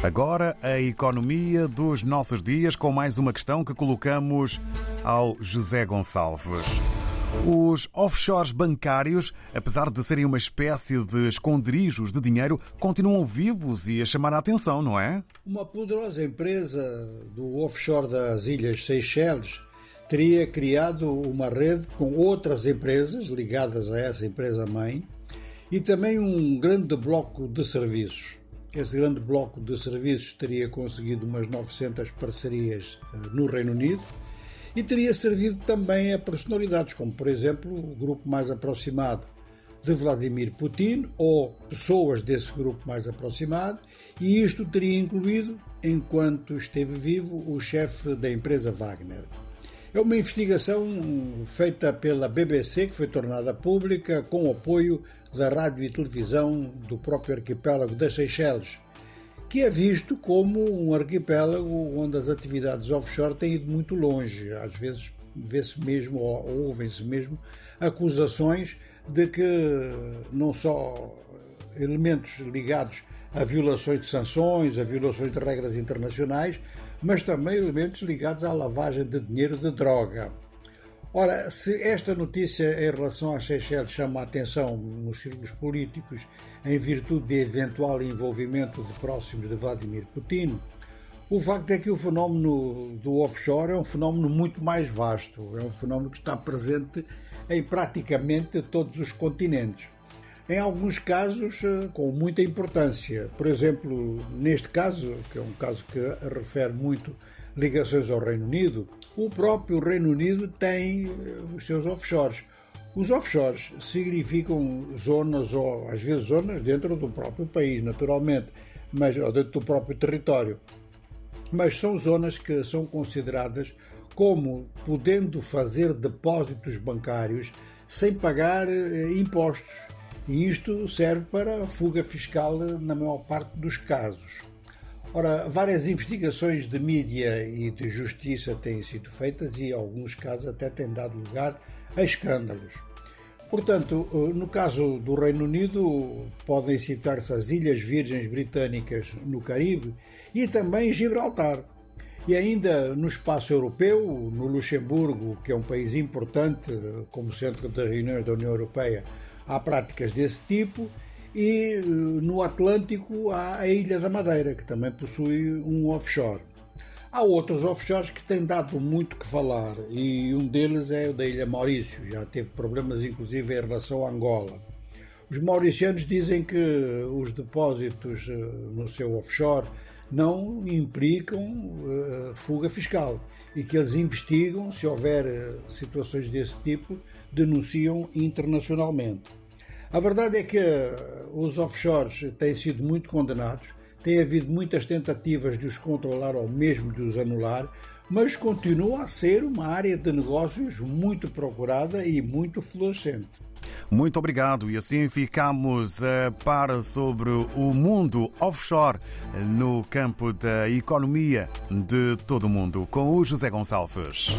Agora, a economia dos nossos dias, com mais uma questão que colocamos ao José Gonçalves. Os offshores bancários, apesar de serem uma espécie de esconderijos de dinheiro, continuam vivos e a chamar a atenção, não é? Uma poderosa empresa do offshore das Ilhas Seychelles teria criado uma rede com outras empresas ligadas a essa empresa-mãe e também um grande bloco de serviços. Esse grande bloco de serviços teria conseguido umas 900 parcerias eh, no Reino Unido e teria servido também a personalidades, como por exemplo o grupo mais aproximado de Vladimir Putin ou pessoas desse grupo mais aproximado, e isto teria incluído, enquanto esteve vivo, o chefe da empresa Wagner. É uma investigação feita pela BBC, que foi tornada pública com o apoio da rádio e televisão do próprio arquipélago das Seychelles, que é visto como um arquipélago onde as atividades offshore têm ido muito longe. Às vezes vê-se mesmo, ou ouvem-se mesmo, acusações de que não só elementos ligados a violações de sanções, a violações de regras internacionais, mas também elementos ligados à lavagem de dinheiro de droga. Ora, se esta notícia em relação às Seychelles chama a atenção nos círculos políticos em virtude de eventual envolvimento de próximos de Vladimir Putin, o facto é que o fenómeno do offshore é um fenómeno muito mais vasto, é um fenómeno que está presente em praticamente todos os continentes em alguns casos eh, com muita importância. Por exemplo, neste caso, que é um caso que refere muito ligações ao Reino Unido, o próprio Reino Unido tem eh, os seus offshores. Os offshores significam zonas, ou às vezes zonas dentro do próprio país, naturalmente, mas ou dentro do próprio território. Mas são zonas que são consideradas como podendo fazer depósitos bancários sem pagar eh, impostos e isto serve para fuga fiscal na maior parte dos casos. Ora, várias investigações de mídia e de justiça têm sido feitas e, alguns casos, até têm dado lugar a escândalos. Portanto, no caso do Reino Unido, podem citar-se as Ilhas Virgens Britânicas no Caribe e também Gibraltar. E ainda no espaço europeu, no Luxemburgo, que é um país importante como centro de reuniões da União Europeia, há práticas desse tipo e eh, no Atlântico há a Ilha da Madeira, que também possui um offshore. Há outros offshores que têm dado muito que falar e um deles é o da Ilha Maurício, já teve problemas inclusive em relação a Angola. Os mauricianos dizem que os depósitos eh, no seu offshore não implicam uh, fuga fiscal e que eles investigam, se houver situações desse tipo, denunciam internacionalmente. A verdade é que eh, os offshores têm sido muito condenados, tem havido muitas tentativas de os controlar ou mesmo de os anular, mas continua a ser uma área de negócios muito procurada e muito florescente. Muito obrigado. E assim ficamos a par sobre o mundo offshore no campo da economia de todo o mundo com o José Gonçalves.